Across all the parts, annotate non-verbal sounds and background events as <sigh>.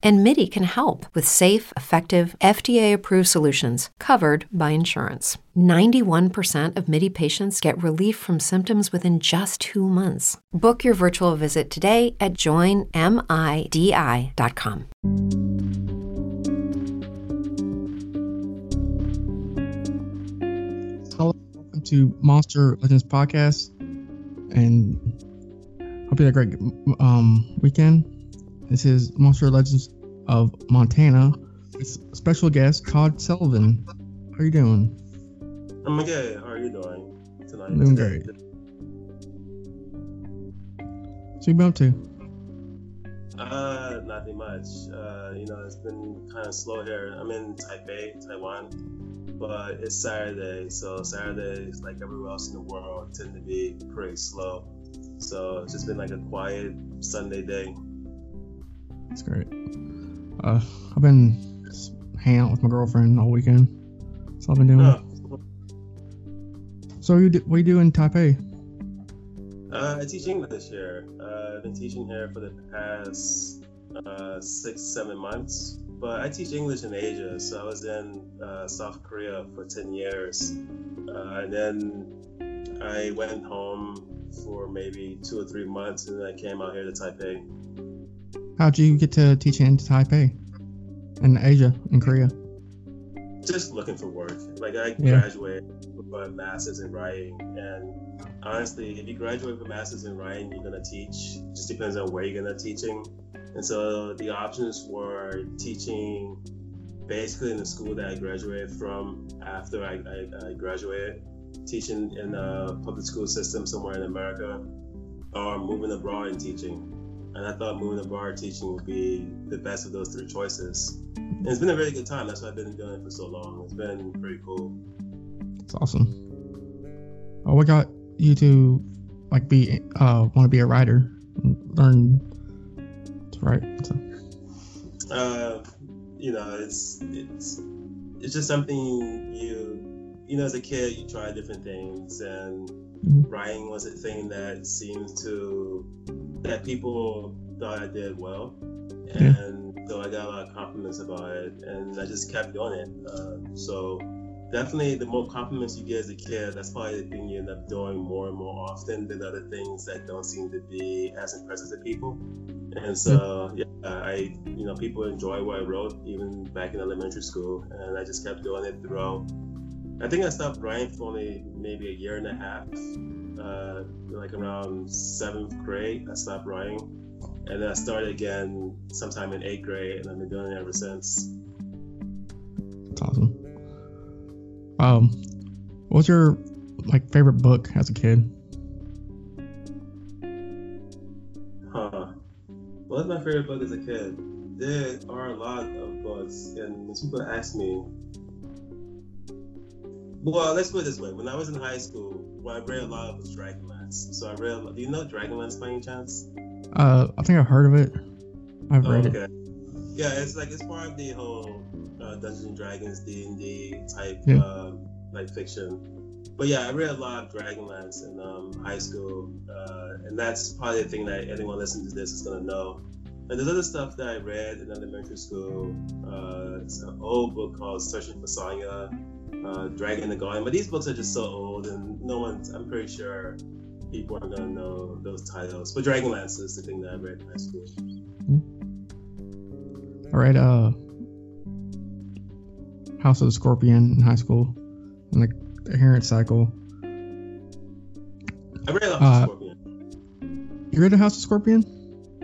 And MIDI can help with safe, effective, FDA approved solutions covered by insurance. 91% of MIDI patients get relief from symptoms within just two months. Book your virtual visit today at joinmidi.com. Hello, welcome to Monster Legends Podcast, and hope you had a great um, weekend. This is Monster Legends of Montana with special guest Todd Sullivan. How are you doing? I'm good. How are you doing tonight? I'm doing great. So you been up to? Uh, nothing much. Uh, you know, it's been kind of slow here. I'm in Taipei, Taiwan, but it's Saturday, so Saturdays, like everywhere else in the world, tend to be pretty slow. So it's just been like a quiet Sunday day. That's great. Uh, I've been hanging out with my girlfriend all weekend. That's all I've been doing. Oh, So you do, what do you do in Taipei? Uh, I teach English here. Uh, I've been teaching here for the past uh, six, seven months. But I teach English in Asia, so I was in uh, South Korea for 10 years. Uh, and then I went home for maybe two or three months, and then I came out here to Taipei. How'd you get to teaching in Taipei? In Asia, in Korea? Just looking for work. Like, I Yeah. graduated with a master's in writing, and honestly, if you graduate with a master's in writing, you're gonna teach. It just depends on where you're gonna teaching. And so the options were teaching basically in the school that I graduated from after I, I, I graduated, teaching in a public school system somewhere in America, or moving abroad and teaching. And I thought moving abroad teaching would be the best of those three choices. And it's been a really good time. That's why I've been doing it for so long. It's been pretty cool. It's awesome. Oh, what got you to like be uh want to be a writer, and learn to write? So, uh, you know, it's it's it's just something you you know as a kid you try different things and Mhm. writing was a thing that seemed to that people thought I did well. Yeah. and so I got a lot of compliments about it and I just kept doing it. Uh, so definitely the more compliments you get as a kid that's probably the thing you end up doing more and more often than other things that don't seem to be as impressive to people. And so yeah I you know people enjoy what I wrote even back in elementary school and I just kept doing it throughout. I think I stopped writing for only maybe a year and a half. Uh, like around seventh grade, I stopped writing, and then I started again sometime in eighth grade, and I've been doing it ever since. it's awesome. Um, what was your like favorite book as a kid? Huh. What was my favorite book as a kid? There are a lot of books, and when people ask me, well, let's put it this way: when I was in high school, what I read a lot of was Dragonlance. So I read. a lot- Do you know Dragonlance by any chance? Uh, I think I've heard of it. I've Oh, read it. okay. Yeah, it's like it's part of the whole uh, Dungeons and Dragons D and D type Yeah. uh, like fiction. But yeah, I read a lot of Dragonlance in um, high school, uh, and that's probably the thing that anyone listening to this is gonna know. And there's other stuff that I read in elementary school. Uh, it's an old book called Searching for Sonya, uh, Dragon the Guardian. But these books are just so old, and no one's. I'm pretty sure people aren't gonna know those titles. But Dragonlance is the thing that I read in high school. I read uh House of the Scorpion in high school, and like the Errant Cycle. I read lot Uh, of Scorpion. You read the House of the Scorpion?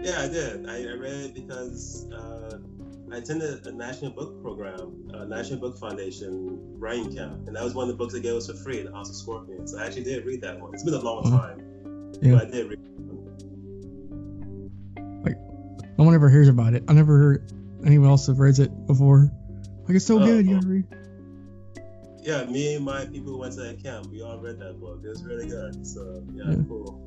Yeah, I did. I, I read it because uh, I attended a national book program, uh, National Book Foundation writing camp, and that was one of the books they gave us for free, The House of Scorpions. I actually did read that one. It's been a long Mhm. time, Yeah. but I did read. it. No one ever hears about it. I never heard anyone else have read it before. Like it's so Oh, good. You gotta read. Yeah, me and my people went to that camp, we all read that book. It was really good. So yeah, Yeah. cool.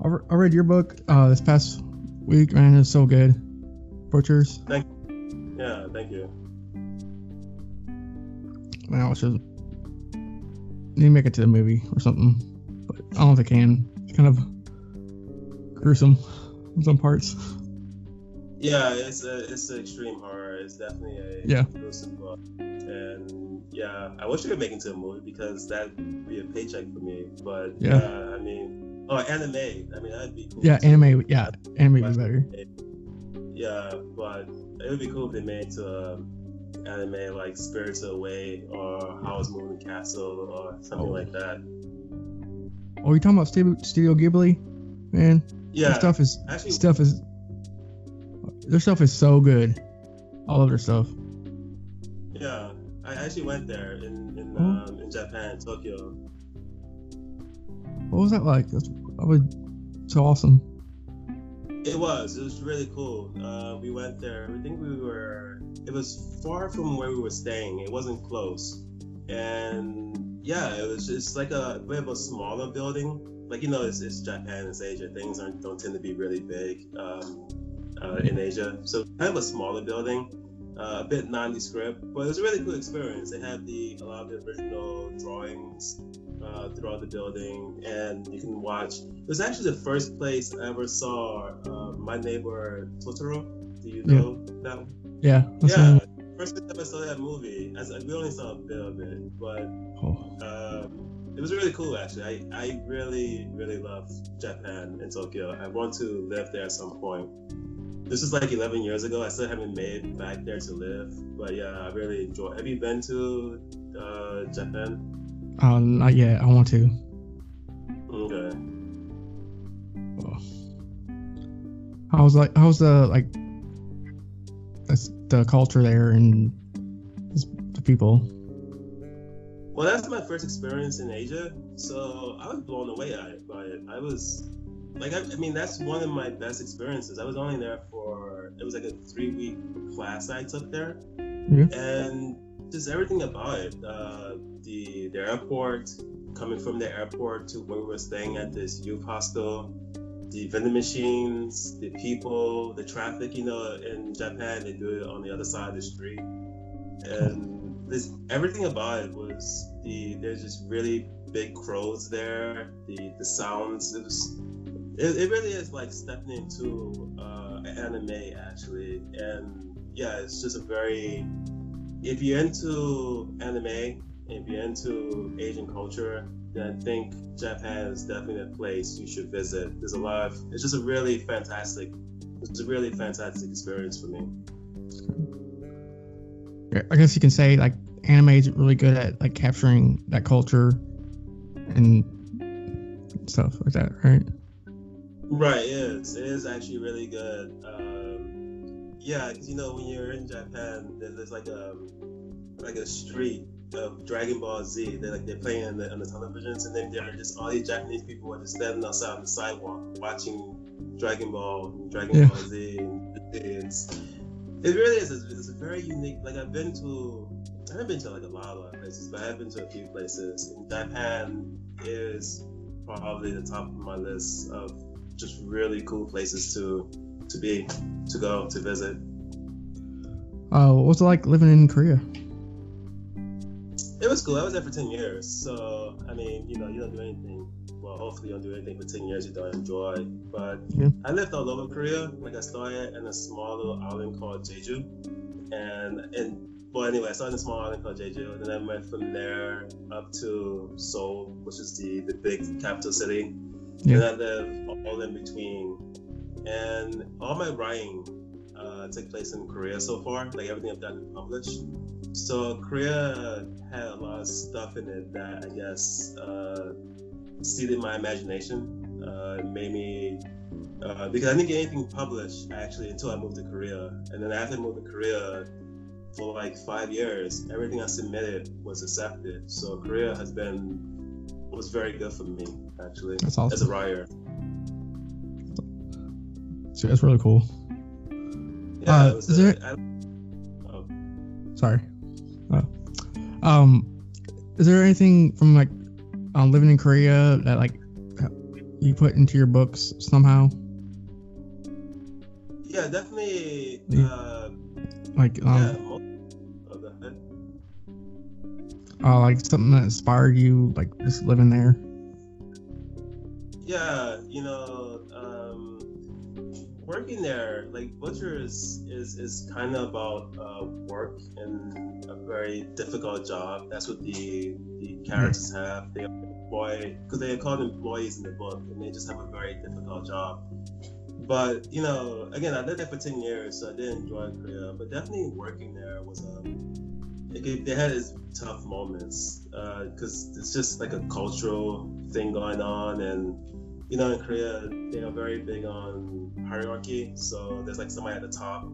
I, re- I read your book uh, this past week, man. It's so good. Butchers. Thank. Yeah, thank you. Man, I should need to make it to the movie or something, but I don't know if I can. It's kind of gruesome in some parts. Yeah, it's a it's an extreme horror. It's definitely a Yeah. gruesome book, and yeah, I wish we could make it to a movie because that'd be a paycheck for me. But Yeah. yeah, I mean, oh, anime. I mean, that'd be cool. Yeah, too. anime. Yeah, anime would be better. Yeah, but it would be cool if they made to um, anime like Spirited Away or Howl's Moving Castle or something Oh. like that. Oh, you talking about Studio, Ghibli? Man, their Yeah, stuff is actually, stuff is their stuff is so good. All of their stuff. yeah, I actually went there in in, Oh. um, in Japan, Tokyo. What was that like? That's, that was so awesome. It was. It was really cool. Uh, we went there. I think we were. It was far from where we were staying. It wasn't close, and yeah, it was just like a bit of a smaller building. Like you know, it's, it's Japan, it's Asia. Things aren't, don't tend to be really big um, uh, in Asia. So kind of a smaller building, uh, a bit nondescript, but it was a really cool experience. They had the a lot of the original drawings uh, throughout the building, and you can watch. It was actually the first place I ever saw uh, my neighbor Totoro. Do you Yeah. know that? one? Yeah. Yeah, first time I saw that movie. As we only saw a bit of it, but oh, um, it was really cool. Actually, I I really really love Japan and Tokyo. I want to live there at some point. This is like 11 years ago. I still haven't made it back there to live, but yeah, I really enjoy. Have you been to uh, Japan? Uh, not yet. I want to. Okay. Oh. How's like how's the like that's the culture there and the people? Well, that's my first experience in Asia, so I was blown away by it. By it. I was like, I, I mean, that's one of my best experiences. I was only there for it was like a three week class I took there, Yeah. and just everything about it. Uh, the the airport, coming from the airport to where we were staying at this youth hostel, the vending machines, the people, the traffic. You know, in Japan they do it on the other side of the street, and this everything about it was the there's just really big crows there. The the sounds. It was. It, it really is like stepping into uh, anime actually, and yeah, it's just a very. If you're into anime, if you're into Asian culture, then I think Japan is definitely a place you should visit. There's a lot of. It's just a really fantastic. It's a really fantastic experience for me. I guess you can say like anime is really good at like capturing that culture and stuff like that, right? Right, it is. It is actually really good. Um, yeah, you know when you're in Japan, there- there's like a like a street of Dragon Ball Z. They're like they're playing on the, on the televisions, and then there are just all these Japanese people are just standing outside on the sidewalk watching Dragon Ball, and Dragon Yeah. Ball Z, and it's it really is. It's, it's a very unique. Like I've been to, I haven't been to like a lot of places, but I've been to a few places. And Japan is probably the top of my list of just really cool places to to be, to go, to visit. Uh, what was it like living in Korea? It was cool. I was there for ten years, so I mean, you know, you don't do anything. Well, hopefully, you don't do anything for ten years you don't enjoy. But Yeah. I lived all over Korea. Like I started in a small little island called Jeju, and and well, anyway, I started in a small island called Jeju, and then I went from there up to Seoul, which is the the big capital city. Yeah. And I lived all in between, and all my writing uh, took place in Korea so far. Like everything I've done and published. So Korea had a lot of stuff in it that I guess uh, seeded my imagination. Uh, made me uh, because I didn't get anything published actually until I moved to Korea, and then after I moved to Korea for like five years, everything I submitted was accepted. So Korea has been was very good for me actually That's as a writer. So that's really cool. Yeah, Uh, is a- there- oh. Sorry. Uh, um, is there anything from like um, living in Korea that like you put into your books somehow? Yeah, definitely. Yeah. Uh, Like um, mo- oh, uh, like something that inspired you, like just living there. Yeah, you know, working there, like butchers, is is kind of about uh, work and a very difficult job. That's what the the characters have. They employ because they are called employees in the book, and they just have a very difficult job. But you know, again, I lived there for ten years, so I did enjoy Korea. But definitely working there was um, it, they had its tough moments because it's just like a cultural thing going on, and you know, in Korea, they are very big on hierarchy. So there's like somebody at the top,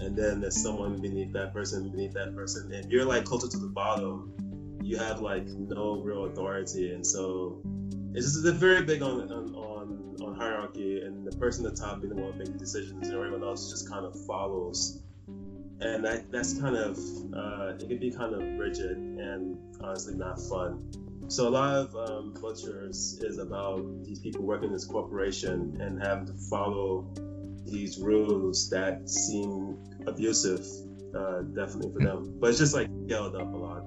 and then there's someone beneath that person, beneath that person, and you're like closer to the bottom. You have like no real authority, and so it's just they're very big on on, on, on hierarchy, and the person at the top being the one making decisions, and everyone else just kind of follows. And that that's kind of uh, it can be kind of rigid and honestly not fun. So a lot of um, butchers is about these people working in this corporation and having to follow these rules that seem abusive, uh, definitely for them. But it's just like scaled up a lot.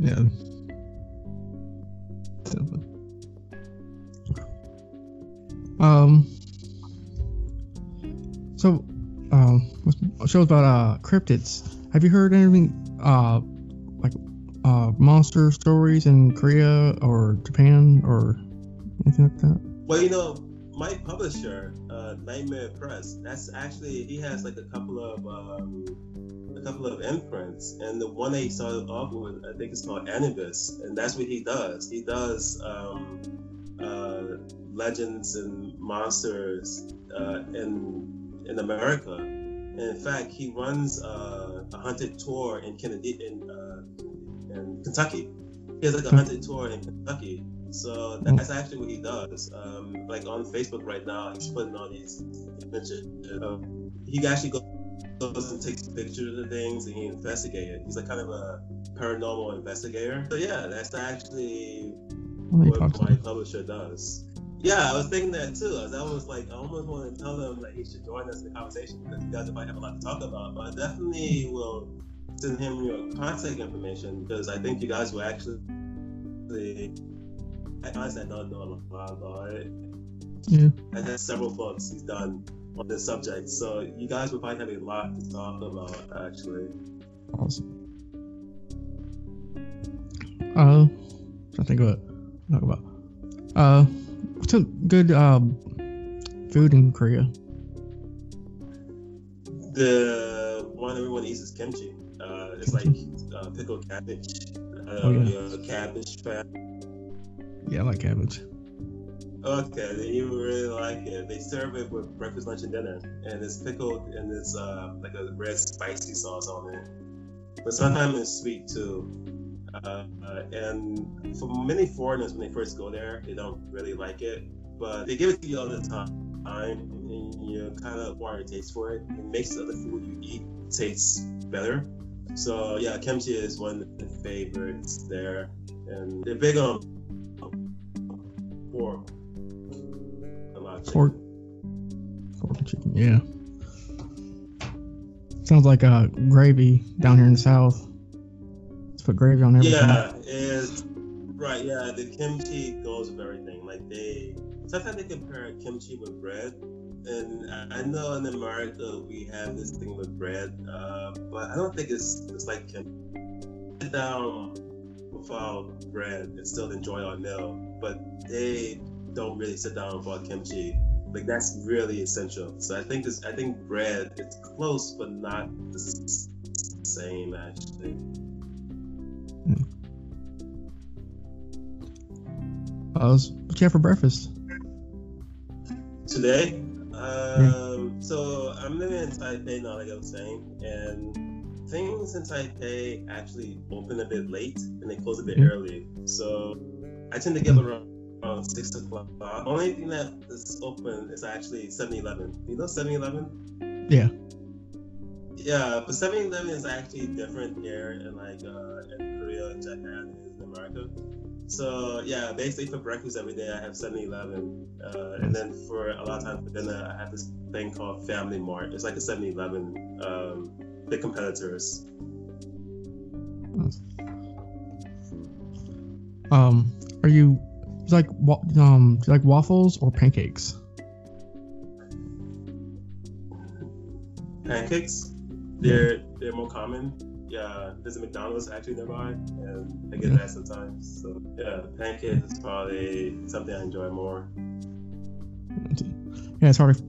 Yeah. Um. So, um, shows about uh cryptids. Have you heard anything uh uh monster stories in Korea or Japan or anything like that? Well, you know, my publisher, uh, Nightmare Press, that's actually he has like a couple of um, a couple of imprints, and the one that he started off with, I think it's called Anubis, and that's what he does. He does um, uh, legends and monsters uh, in in America. And in fact, he runs uh, a haunted tour in Kennedy in Kentucky. He has like a haunted tour in Kentucky. So that's actually what he does. Um, like on Facebook right now, he's putting all these images. He actually goes and takes pictures of things and he investigates it. He's like kind of a paranormal investigator. So yeah, that's actually Well, what my publisher does. Yeah, I was thinking that too. I was, was like, I almost want to tell him that he should join us in the conversation because you guys might have a lot to talk about. But I definitely will send him your contact information because I think you guys will actually. I honestly don't know a lot about it. Yeah. I had several books he's done on this subject, so you guys will probably have a lot to talk about actually. Awesome. Uh, I think what talk about. Uh, what's a good uh food in Korea? The one everyone eats is kimchi. Uh, it's like uh, pickled cabbage. Uh, Oh, yeah. cabbage fan. Yeah, I like cabbage. Okay, then you really like it. They serve it with breakfast, lunch, and dinner, and it's pickled and it's uh, like a red spicy sauce on it. But sometimes it's sweet too. Uh, uh, and for many foreigners, when they first go there, they don't really like it, but they give it to you all the time, and you kind of acquire a taste for it. It makes the other food you eat taste better. So yeah, kimchi is one of the favorites there, and they're big on pork. A lot of. Pork. Pork chicken. Yeah. Sounds like a gravy down here in the south. Let's put gravy on everything. Yeah, it's right. Yeah, the kimchi goes with everything. Like they sometimes they compare kimchi with bread, and I know in America we have this thing with bread, uh, but I don't think it's it's like kimchi. Sit down without bread and still enjoy our meal, but they don't really sit down without kimchi. Like that's really essential. So I think this. I think bread it's close, but not the same actually. Uh, what you have for breakfast? Today, um, so I'm living in Taipei now, like I was saying, and things in Taipei actually open a bit late and they close a bit Mhm. early. So I tend to get around, around six o'clock. The Only thing that is open is actually 7-Eleven. You know 7-Eleven? Yeah. Yeah, but 7-Eleven is actually different here in like uh, in Korea, Japan, and in America. So yeah, basically for breakfast every day I have 7-Eleven, uh, and then for a lot of times for dinner I have this thing called Family Mart. It's like a 7-Eleven, um, the competitors. Um, are you like um like waffles or pancakes? Pancakes, they're they're more common yeah, there's a McDonald's actually nearby, and I get that sometimes. So yeah, pancakes is probably something I enjoy more. Yeah, it's hard to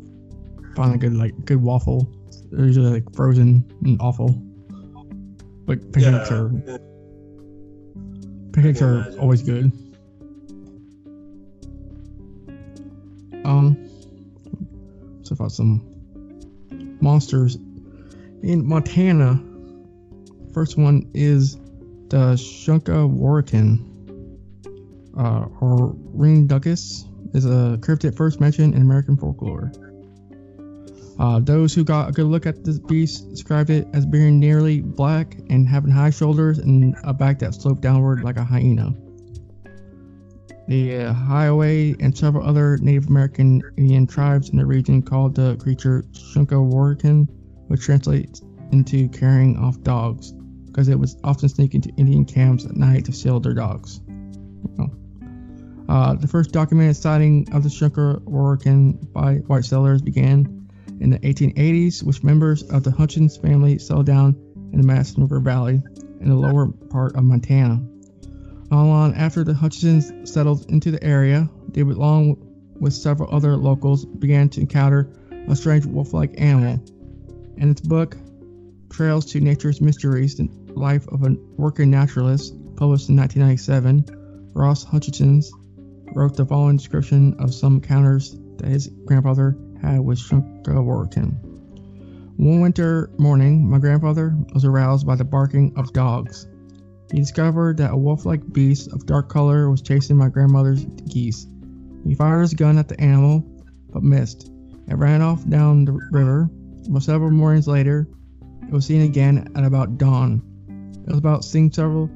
find a good like good waffle. They're usually like frozen and awful. Like pancakes yeah. are pancakes are imagine. always good. Um, so about some monsters in Montana First one is the Shunka Warakin, uh, or Ringdocus, is a cryptid first mentioned in American folklore. Uh, those who got a good look at this beast described it as being nearly black and having high shoulders and a back that sloped downward like a hyena. The uh, Hiawatha and several other Native American Indian tribes in the region called the creature Shunka Warakin, which translates into carrying off dogs because it would often sneak into Indian camps at night to steal their dogs. Uh, the first documented sighting of the Shunka Warakin by white settlers began in the 1880s, with members of the Hutchins family settled down in the Madison River Valley in the lower part of Montana. Not long after the Hutchins settled into the area, they, along with several other locals, began to encounter a strange wolf-like animal. In its book, Trails to Nature's Mysteries, Life of a Working Naturalist, published in 1997, Ross Hutchins wrote the following description of some encounters that his grandfather had with Shunka Warakin. One winter morning, my grandfather was aroused by the barking of dogs. He discovered that a wolf like beast of dark color was chasing my grandmother's geese. He fired his gun at the animal, but missed. It ran off down the river. Several mornings later, it was seen again at about dawn. It was about seen several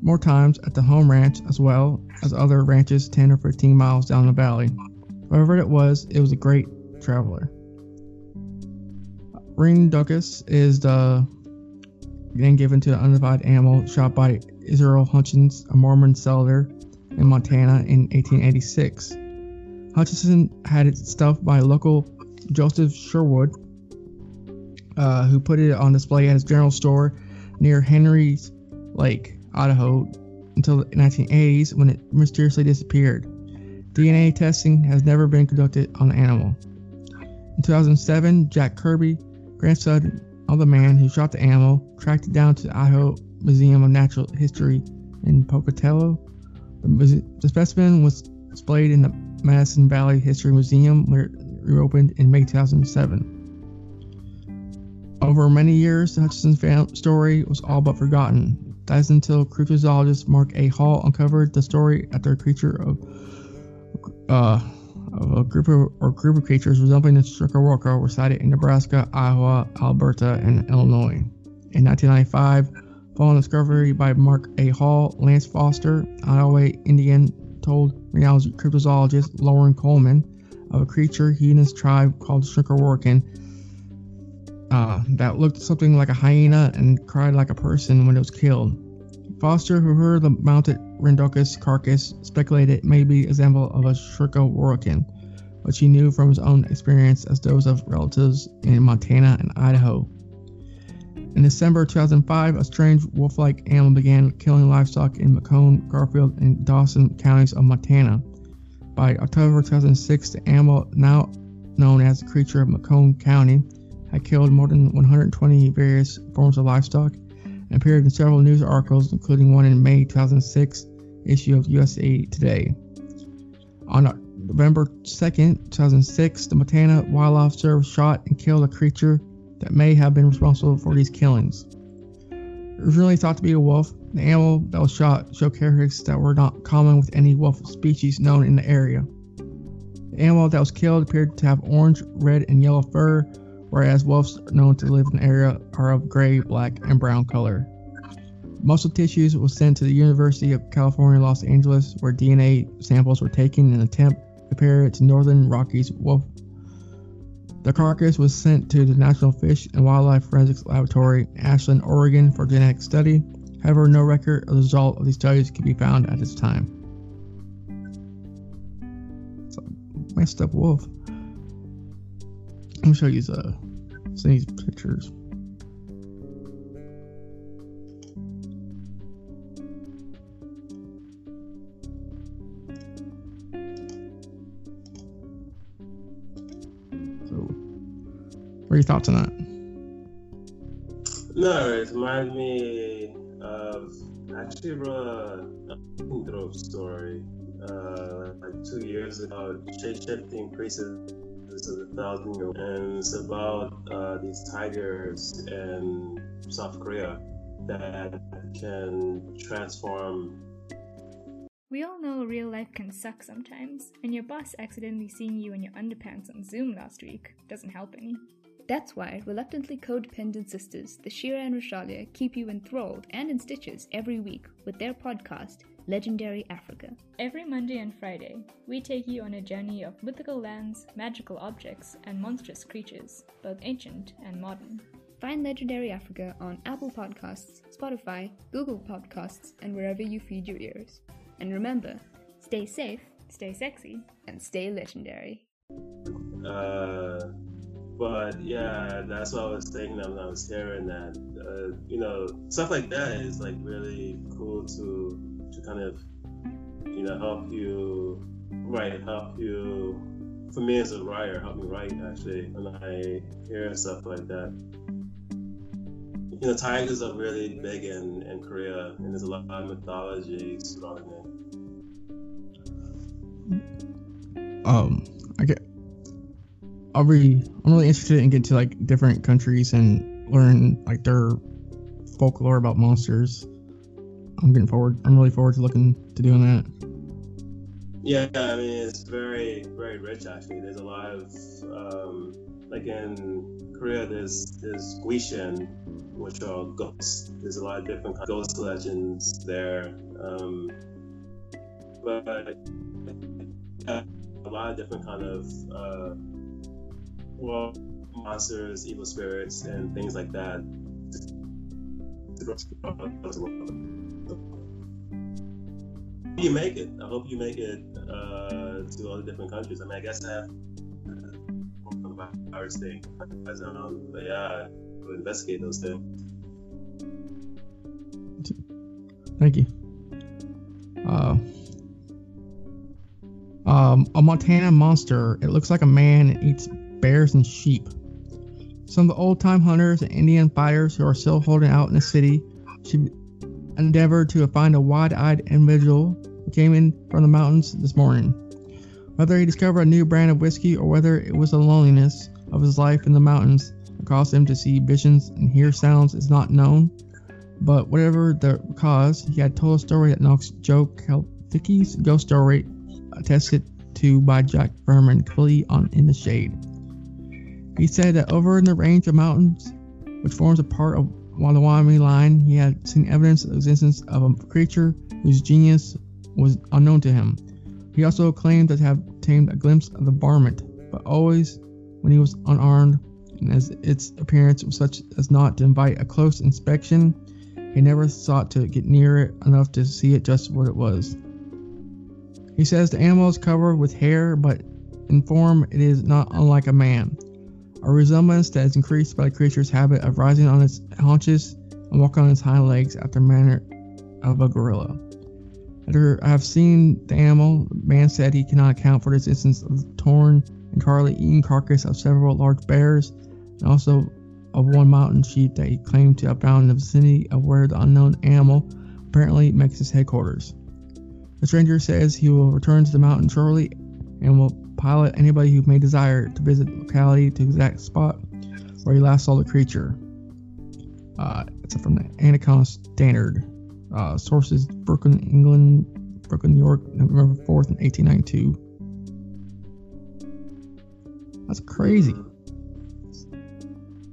more times at the home ranch as well as other ranches 10 or 15 miles down the valley. Wherever it was, it was a great traveler. Ringdocus is the name given to the unidentified animal shot by Israel Hutchins, a Mormon settler in Montana in 1886. Hutchinson had it stuffed by local Joseph Sherwood, uh, who put it on display at his general store near Henry's Lake, Idaho, until the 1980s when it mysteriously disappeared. DNA testing has never been conducted on the animal. In 2007, Jack Kirby, grandson of the man who shot the animal, tracked it down to the Idaho Museum of Natural History in Pocatello. The, the specimen was displayed in the Madison Valley History Museum, where it reopened in May 2007. Over many years, the Hutchinson story was all but forgotten. That is until cryptozoologist Mark A. Hall uncovered the story after a creature of, uh, of a group of or group of creatures resembling the Shunka were sighted in Nebraska, Iowa, Alberta, and Illinois. In 1995, following discovery by Mark A. Hall, Lance Foster, Iowa Indian, told renowned cryptozoologist Loren Coleman of a creature he and his tribe called Shunka uh, that looked something like a hyena and cried like a person when it was killed. Foster, who heard the mounted Ringdocus carcass, speculated it may be a example of a Shunka Warakin, which he knew from his own experience as those of relatives in Montana and Idaho. In December 2005, a strange wolf-like animal began killing livestock in McCone, Garfield, and Dawson counties of Montana. By October 2006, the animal, now known as the creature of McCone County, had killed more than 120 various forms of livestock and appeared in several news articles, including one in May 2006 issue of USA Today. On November 2nd, 2006, the Montana Wildlife Service shot and killed a creature that may have been responsible for these killings. Originally thought to be a wolf, the animal that was shot showed characteristics that were not common with any wolf species known in the area. The animal that was killed appeared to have orange, red, and yellow fur whereas wolves known to live in the area are of gray, black, and brown color. muscle tissues was sent to the University of California, Los Angeles, where DNA samples were taken in an attempt to compare it to Northern Rockies wolf. The carcass was sent to the National Fish and Wildlife Forensics Laboratory Ashland, Oregon for genetic study. However, no record of the result of these studies can be found at this time. It's a messed up wolf. Let me show you uh, some these pictures. So what are your thoughts on that? No, it reminds me of actually wrote a story uh, like two years ago, shape-shifting increases of the thousand year and it's about uh, these tigers in South Korea that can transform. We all know real life can suck sometimes, and your boss accidentally seeing you in your underpants on Zoom last week doesn't help any. That's why reluctantly codependent sisters, the Shira and Rashalia, keep you enthralled and in stitches every week with their podcast, Legendary Africa. Every Monday and Friday, we take you on a journey of mythical lands, magical objects, and monstrous creatures, both ancient and modern. Find Legendary Africa on Apple Podcasts, Spotify, Google Podcasts, and wherever you feed your ears. And remember, stay safe, stay sexy, and stay legendary. Uh but yeah, that's what I was thinking when I was hearing that. Uh, you know, stuff like that is like really cool to to kind of you know help you write, help you. For me as a writer, help me write actually when I hear stuff like that. You know, tigers are really big in, in Korea, and there's a lot of mythology surrounding it. Um, I get I'll be I'm really interested in getting to like different countries and learn like their folklore about monsters. I'm getting forward. I'm really forward to looking to doing that. Yeah, I mean it's very very rich actually. There's a lot of um, like in Korea there's there's Gwishin, which are ghosts. There's a lot of different ghost legends there. Um, but yeah, a lot of different kind of uh, well, monsters, evil spirits, and things like that. You make it. I hope you make it uh, to all the different countries. I mean, I guess I have uh, virus thing, um, but yeah, we'll investigate those things. Thank you. Uh, um, a Montana monster. It looks like a man and eats bears and sheep. Some of the old time hunters and Indian fighters who are still holding out in the city should endeavor to find a wide eyed individual who came in from the mountains this morning. Whether he discovered a new brand of whiskey or whether it was the loneliness of his life in the mountains that caused him to see visions and hear sounds is not known. But whatever the cause, he had told a story that knocks Joe Kalficki's ghost story attested to by Jack Berman clearly on in the shade. He said that over in the range of mountains, which forms a part of Wallawaimi line, he had seen evidence of the existence of a creature whose genius was unknown to him. He also claimed to have obtained a glimpse of the varmint, but always when he was unarmed, and as its appearance was such as not to invite a close inspection, he never sought to get near it enough to see it just what it was. He says the animal is covered with hair, but in form it is not unlike a man a resemblance that is increased by the creature's habit of rising on its haunches and walking on its hind legs after the manner of a gorilla. After I have seen the animal, the man said he cannot account for the existence of the torn and entirely eaten carcass of several large bears and also of one mountain sheep that he claimed to have found in the vicinity of where the unknown animal apparently makes his headquarters. The stranger says he will return to the mountain shortly and will pilot anybody who may desire to visit the locality to exact spot where he last saw the creature. Uh, it's from the Anaconda Standard. Uh, sources Brooklyn, England, Brooklyn, New York, November 4th, 1892. That's crazy. I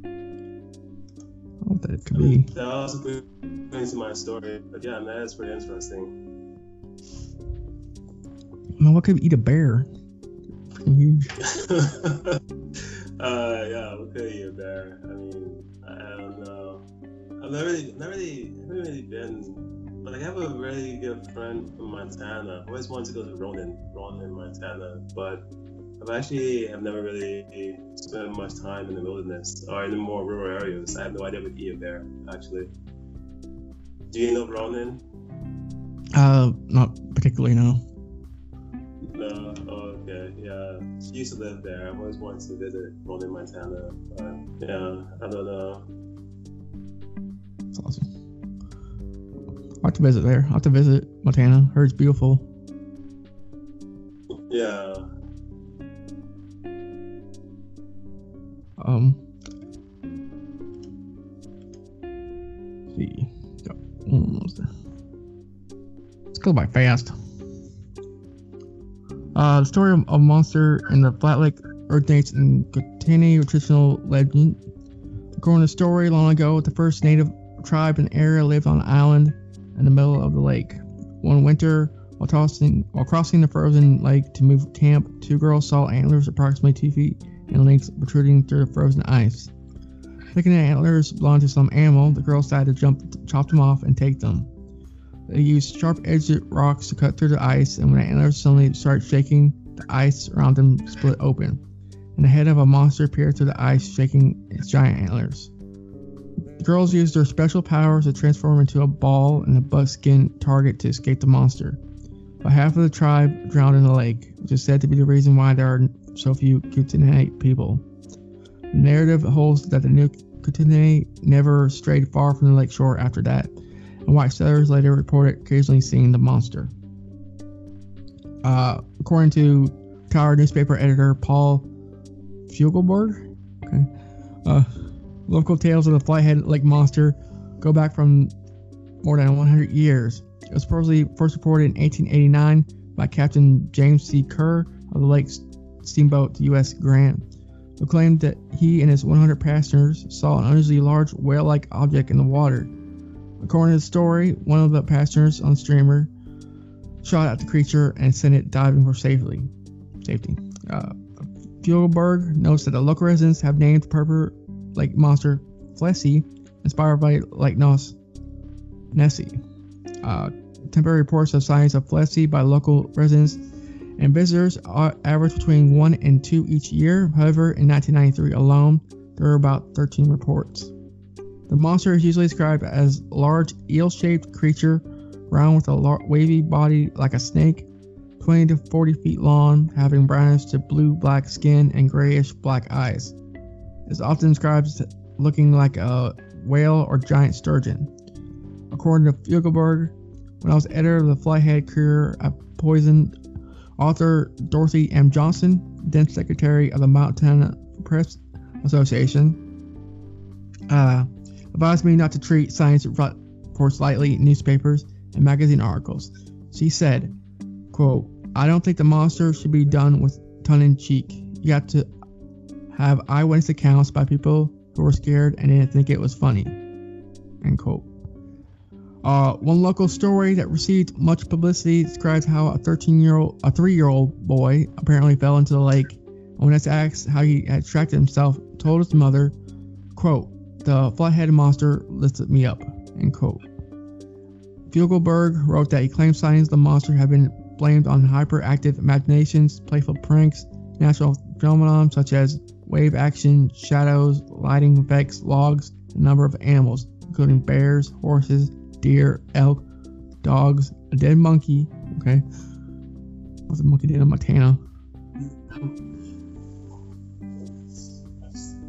don't know what that could be. That was a good into my story. But yeah, man, that is pretty interesting. Man, what could eat a bear? Freaking huge. <laughs> <laughs> uh, yeah, what could eat a bear? I mean, I don't know. I've never really, never really, haven't really been. But I have a really good friend from Montana. I always wanted to go to Ronan, Ronan, Montana, but I've actually I've never really spent much time in the wilderness or in the more rural areas. I have no idea what eat a bear, actually. Do you know Ronan? Uh, not particularly, no. No, yeah. She used to live there. I've always wanted to visit Ronan, Montana, but yeah, I don't know. That's awesome. I have to visit there. I have to visit Montana. Heard it's beautiful. Yeah. Um. let's see. Almost there. Let's go by fast. Uh, the story of a monster in the Flat Lake originates in Kootenai traditional legend. According to the story, long ago, the first native tribe in the area lived on an island in the middle of the lake. One winter, while tossing, while crossing the frozen lake to move camp, two girls saw antlers approximately two feet and links protruding through the frozen ice. Thinking the antlers belonged to some animal, the girls decided to jump, chop them off, and take them. They used sharp-edged rocks to cut through the ice, and when the antlers suddenly started shaking, the ice around them split open, and the head of a monster appeared through the ice, shaking its giant antlers. The girls used their special powers to transform into a ball and a buckskin target to escape the monster. But half of the tribe drowned in the lake, which is said to be the reason why there are so few Kootenai people. The narrative holds that the new Kootenai never strayed far from the lake shore after that, white settlers later reported occasionally seeing the monster. Uh, according to Tower newspaper editor Paul Fugleberg, okay, uh, local tales of the Flathead Lake monster go back from more than 100 years. It was supposedly first reported in 1889 by Captain James C. Kerr of the Lakes steamboat U.S. Grant, who claimed that he and his 100 passengers saw an unusually large whale-like object in the water. According to the story, one of the passengers on the steamer shot at the creature and sent it diving for safety. Safety. Uh, Fugleberg notes that the local residents have named the purple lake monster Flessie, inspired by Lake Nos Nessie. Uh, temporary reports of sightings of Flessie by local residents and visitors are average between 1 and 2 each year. However, in 1993 alone, there were about 13 reports. The monster is usually described as a large eel-shaped creature, round with a lar- wavy body like a snake, 20 to 40 feet long, having brownish to blue-black skin and grayish-black eyes. It's often described as looking like a whale or giant sturgeon. According to Fugleberg, when I was editor of the Flathead Courier at Polson Author Dorothy M. Johnson, then secretary of the Montana Press Association, uh, advised me not to treat science reports lightly newspapers and magazine articles. She said, quote, I don't think the monster should be done with tongue in cheek. You have to have eyewitness accounts by people who were scared and didn't think it was funny. End quote. Uh, one local story that received much publicity describes how a 13 year old, a three year old boy apparently fell into the lake. And when asked how he had extracted himself, told his mother, quote, the flat-headed monster lifted me up, end quote. Fugleberg wrote that he claimed sightings of the monster have been blamed on hyperactive imaginations, playful pranks, natural phenomena such as wave action, shadows, lighting effects, logs, a number of animals, including bears, horses, deer, elk, dogs, a dead monkey. Okay, what's a monkey did in Montana?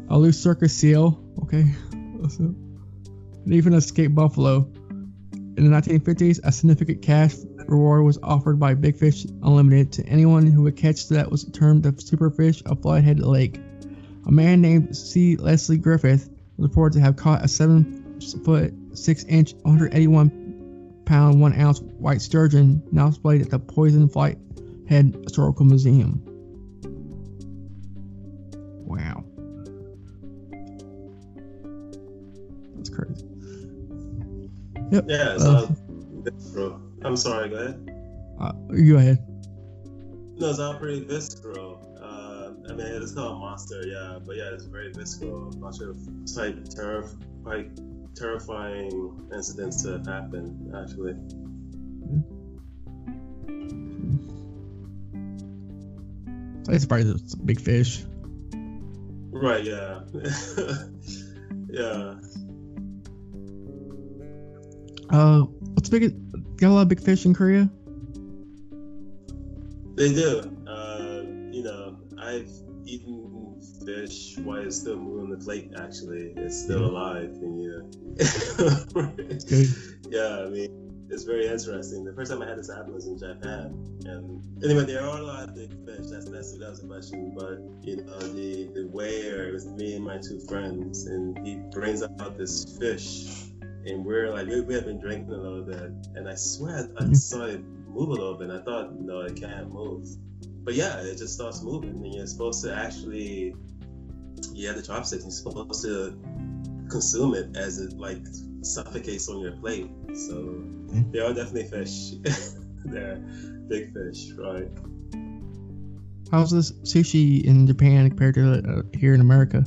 A loose circus seal. Okay, and even escaped buffalo. In the 1950s, a significant cash reward was offered by Big Fish Unlimited to anyone who would catch that was termed the superfish of Flathead Lake. A man named C. Leslie Griffith was reported to have caught a seven foot 6 inch, 181 pound, 1 ounce white sturgeon now displayed at the Poison Flight Head Historical Museum. Yep. Yeah, it's Uh, visceral. I'm sorry, go ahead. uh, go ahead. No, it's all pretty visceral. Uh, I mean, it's called Monster, yeah, but yeah, it's very visceral. A bunch of type terri- quite terrifying incidents that have happened, actually. It's probably the big fish. Right, yeah. <laughs> yeah. Uh, what's big? Got a lot of big fish in Korea. They do. Uh, you know, I've eaten fish while it's still moving the plate, actually. It's still alive. And, yeah. <laughs> Yeah, I mean, it's very interesting. The first time I had this happen was in Japan. And anyway, there are a lot of big fish. That's, that's, that was a question. But, you know, the, the waiter, it was me and my two friends, and he brings out this fish. And we're like, we, we have been drinking a little bit. And I swear I, I saw it move a little bit. And I thought, no, it can't move. But yeah, it just starts moving. And you're supposed to actually, you have the chopsticks. You're supposed to consume it as it like suffocates on your plate. So they are definitely fish. <laughs> They're big fish, right? How's this sushi in Japan compared to uh, here in America?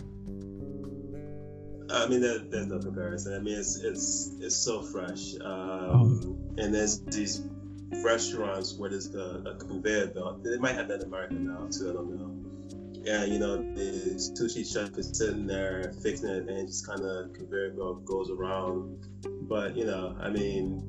I mean, there, there's no comparison. I mean, it's it's it's so fresh. Um, And there's these restaurants where there's a, a conveyor belt. They might have that in America now too. I don't know. Yeah, you know, the sushi chef is sitting there fixing it, and just kind of conveyor belt goes around. But you know, I mean,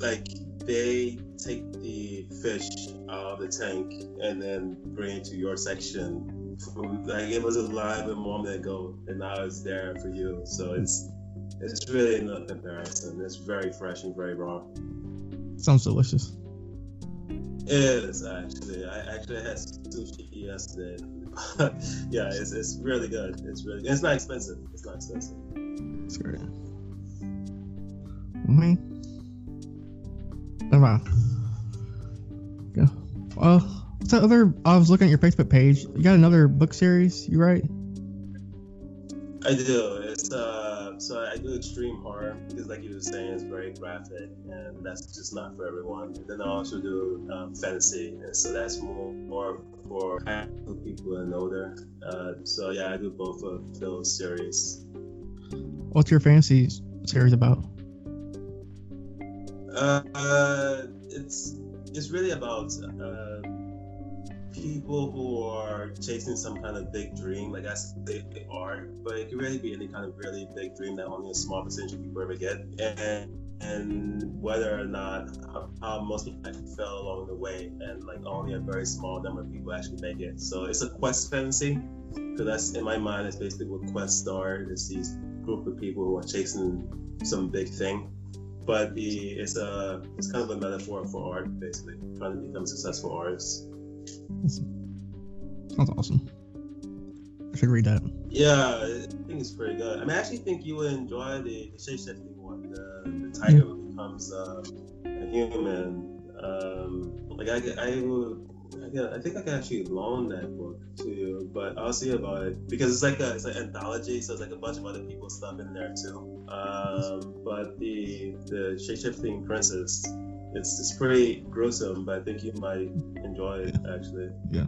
like they take the fish out of the tank and then bring it to your section. Like it was alive a moment ago, and now it's there for you. So it's it's really no comparison. It's very fresh and very raw. Sounds delicious. It is actually. I actually had sushi yesterday. <laughs> yeah, it's, it's really good. It's really good. It's not expensive. It's not expensive. It's great. Me? Never mind. That other? I was looking at your Facebook page. You got another book series, you write? I do. It's uh, so I do extreme horror because, like you were saying, it's very graphic, and that's just not for everyone. And then I also do um, fantasy, and so that's more more for people and older. Uh, so yeah, I do both of those series. What's your fantasy series about? Uh, uh, it's it's really about uh, people who are chasing some kind of big dream. Like I say, they are, but it can really be any kind of really big dream that only a small percentage of people ever get, and and whether or not how, how most people actually fell along the way, and like only a very small number of people actually make it. So it's a quest fantasy, because that's in my mind. It's basically what quests are. It's these group of people who are chasing some big thing but the it's a it's kind of a metaphor for art, basically trying to become successful successful artist. Sounds awesome. I should read that. Yeah, I think it's pretty good. I mean, I actually think you would enjoy the, the shape shifting one. The, the tiger who becomes um, a human. Um, like I, I would. I, I think I can actually loan that book to you, but I'll see about it because it's like a it's an anthology, so it's like a bunch of other people's stuff in there too. Um, but the the shape shifting princess, it's it's pretty gruesome, but I think you might enjoy it actually. Yeah,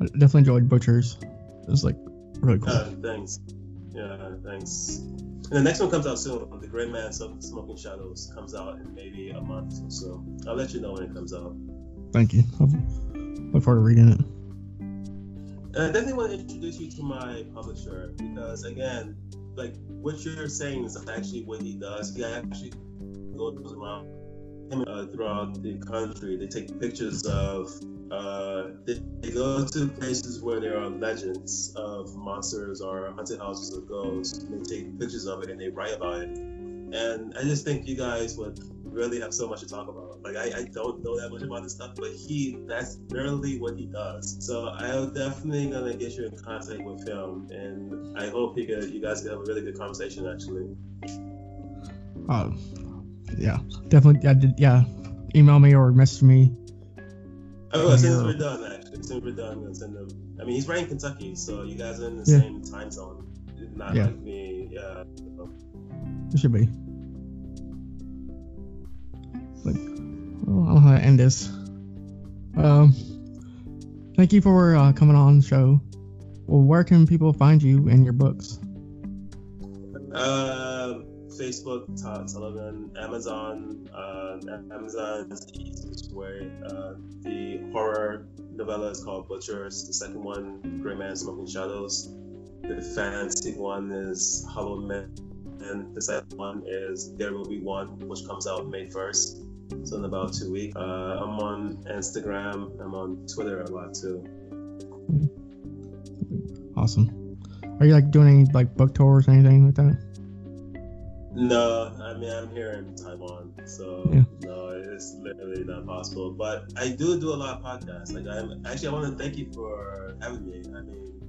I definitely enjoyed Butchers. It was like really cool. Uh, thanks. Yeah, thanks. And the next one comes out soon. The Gray Man Smoking Shadows comes out in maybe a month or so. I'll let you know when it comes out. Thank you. Look forward to reading it. And I definitely want to introduce you to my publisher because, again, like what you're saying is actually what he does. He actually goes around uh, throughout the country. They take pictures of. Uh, they, they go to places where there are legends of monsters or haunted houses or ghosts. And they take pictures of it and they write about it. And I just think you guys would really have so much to talk about. Like I, I don't know that much about this stuff, but he that's literally what he does. So I'm definitely gonna get you in contact with him, and I hope you could, you guys can have a really good conversation. Actually, Uh, yeah, definitely. I did, yeah, email me or message me. Oh, since we're done, actually, since we're done, I'll send him. I mean, he's right in Kentucky, so you guys are in the yeah. same time zone. Not yeah. like me. Yeah. It should be. Like, well, I don't know how to end this. Um, thank you for uh, coming on the show. Well, where can people find you and your books? Uh, Facebook, Sullivan, Amazon. Uh, Amazon is the easiest way. Uh, the horror novella is called Butchers. The second one, Gray Man Smoking Shadows. The fantasy one is Hollow Man. And the second one is There Will Be One, which comes out May 1st. So in about two weeks. Uh, I'm on Instagram. I'm on Twitter a lot too. Awesome. Are you like doing any like book tours or anything like that? No, I mean I'm here in Taiwan, so Yeah. no, it's literally not possible. But I do do a lot of podcasts. Like I'm actually, I want to thank you for having me. I mean,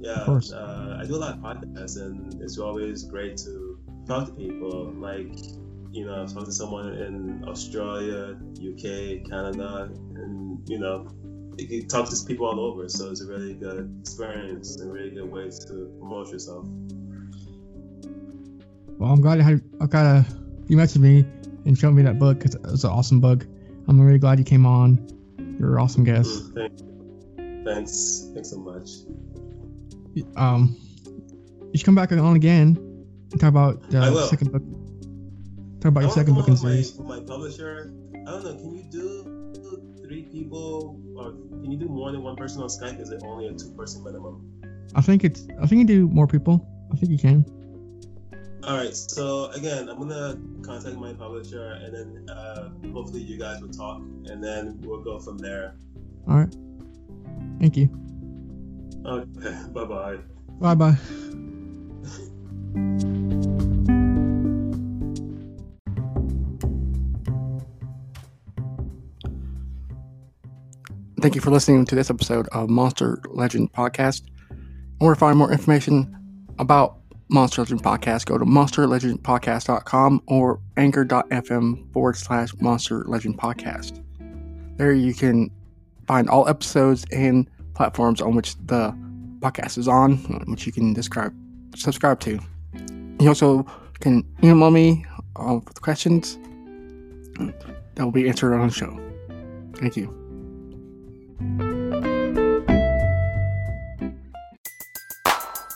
yeah. Uh, I do a lot of podcasts, and it's always great to talk to people. Like, you know, talk to someone in Australia, UK, Canada, and you know, you talk to people all over. So it's a really good experience and a really good way to promote yourself. Well, I'm glad I, had, I got a you messaged me and showed me that book because it was an awesome book. I'm really glad you came on. You're an awesome guest. Mm, thank- Thanks, thanks so much. Um, you should come back on again and talk about the will. second book. Talk about I your second book in with my, series. my publisher. I don't know. Can you do three people, or can you do more than one person on Skype? Is it only a two-person minimum? I think it's. I think you do more people. I think you can. All right. So again, I'm gonna contact my publisher, and then uh, hopefully you guys will talk, and then we'll go from there. All right. Thank you. Okay. <laughs> Bye bye. Bye bye. Thank you for listening to this episode of Monster Legend Podcast. In order to find more information about Monster Legend Podcast, go to monsterlegendpodcast.com or anchor.fm forward slash Monster Legend Podcast. There you can find all episodes and platforms on which the podcast is on, which you can describe, subscribe to. You also can email me uh, with questions that will be answered on the show. Thank you.